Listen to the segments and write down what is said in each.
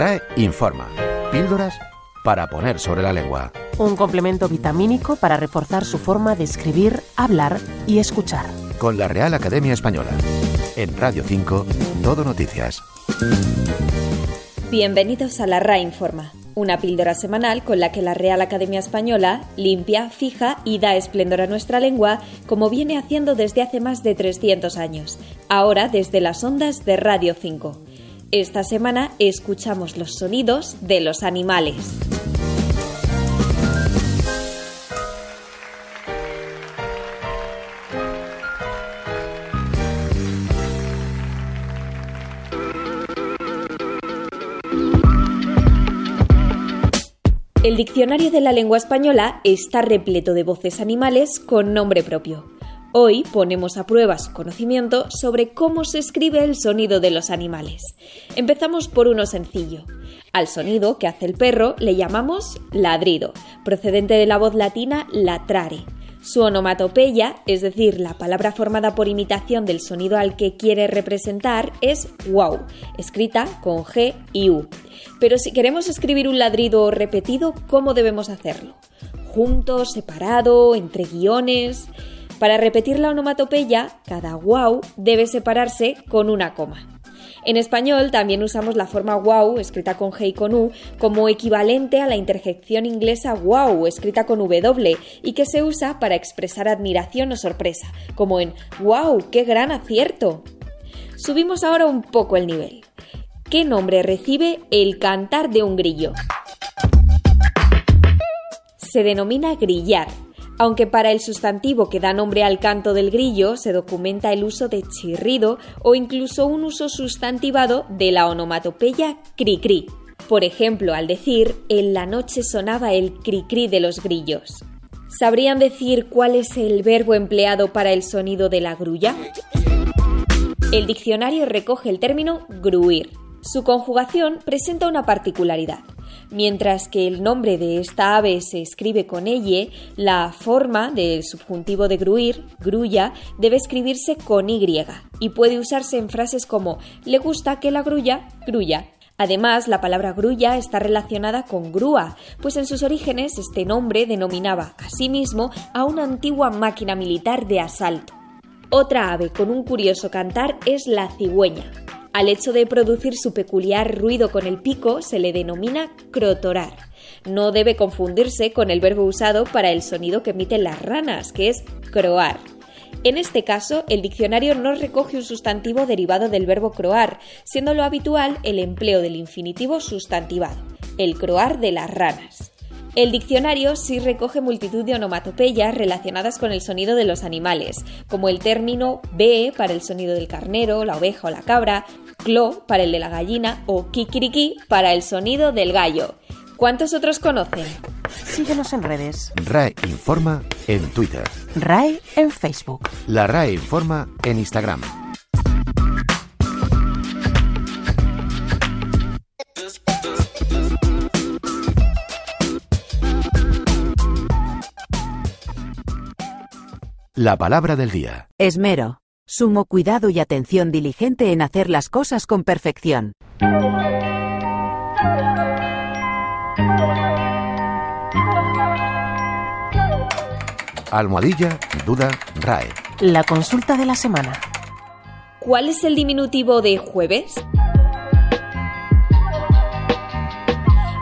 RAE informa. Píldoras para poner sobre la lengua. Un complemento vitamínico para reforzar su forma de escribir, hablar y escuchar. Con la Real Academia Española. En Radio 5, Todo Noticias. Bienvenidos a la RAE Informa, una píldora semanal con la que la Real Academia Española limpia, fija y da esplendor a nuestra lengua como viene haciendo desde hace más de 300 años, ahora desde las ondas de Radio 5. Esta semana escuchamos los sonidos de los animales. El diccionario de la lengua española está repleto de voces animales con nombre propio. Hoy ponemos a prueba su conocimiento sobre cómo se escribe el sonido de los animales. Empezamos por uno sencillo. Al sonido que hace el perro le llamamos ladrido, procedente de la voz latina latrare. Su onomatopeya, es decir, la palabra formada por imitación del sonido al que quiere representar, es wow, escrita con G y U. Pero si queremos escribir un ladrido repetido, ¿cómo debemos hacerlo? ¿Junto, separado, entre guiones? Para repetir la onomatopeya, cada wow debe separarse con una coma. En español también usamos la forma wow, escrita con G y con U, como equivalente a la interjección inglesa wow, escrita con W, y que se usa para expresar admiración o sorpresa, como en wow, qué gran acierto. Subimos ahora un poco el nivel. ¿Qué nombre recibe el cantar de un grillo? Se denomina grillar aunque para el sustantivo que da nombre al canto del grillo se documenta el uso de chirrido o incluso un uso sustantivado de la onomatopeya cri-cri. Por ejemplo, al decir en la noche sonaba el cri-cri de los grillos. ¿Sabrían decir cuál es el verbo empleado para el sonido de la grulla? El diccionario recoge el término gruir. Su conjugación presenta una particularidad. Mientras que el nombre de esta ave se escribe con elle, la forma del subjuntivo de gruir, grulla, debe escribirse con y y puede usarse en frases como le gusta que la grulla grulla. Además, la palabra grulla está relacionada con grúa, pues en sus orígenes este nombre denominaba asimismo a una antigua máquina militar de asalto. Otra ave con un curioso cantar es la cigüeña. Al hecho de producir su peculiar ruido con el pico se le denomina crotorar. No debe confundirse con el verbo usado para el sonido que emiten las ranas, que es croar. En este caso, el diccionario no recoge un sustantivo derivado del verbo croar, siendo lo habitual el empleo del infinitivo sustantivado, el croar de las ranas. El diccionario sí recoge multitud de onomatopeyas relacionadas con el sonido de los animales, como el término be para el sonido del carnero, la oveja o la cabra, clo para el de la gallina o kikiriki para el sonido del gallo. ¿Cuántos otros conocen? Síguenos en redes. RAE Informa en Twitter. RAE en Facebook. La RAE Informa en Instagram. La palabra del día. Esmero. Sumo cuidado y atención diligente en hacer las cosas con perfección. Almohadilla, duda, RAE. La consulta de la semana. ¿Cuál es el diminutivo de jueves?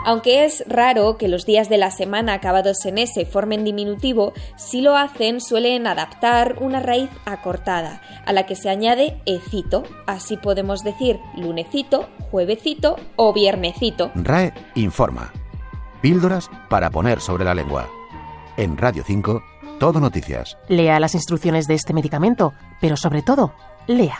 Aunque es raro que los días de la semana acabados en S formen diminutivo, si lo hacen suelen adaptar una raíz acortada, a la que se añade ecito. Así podemos decir lunecito, juevecito o viernecito. RAE informa. Píldoras para poner sobre la lengua. En Radio 5, todo noticias. Lea las instrucciones de este medicamento, pero sobre todo, lea.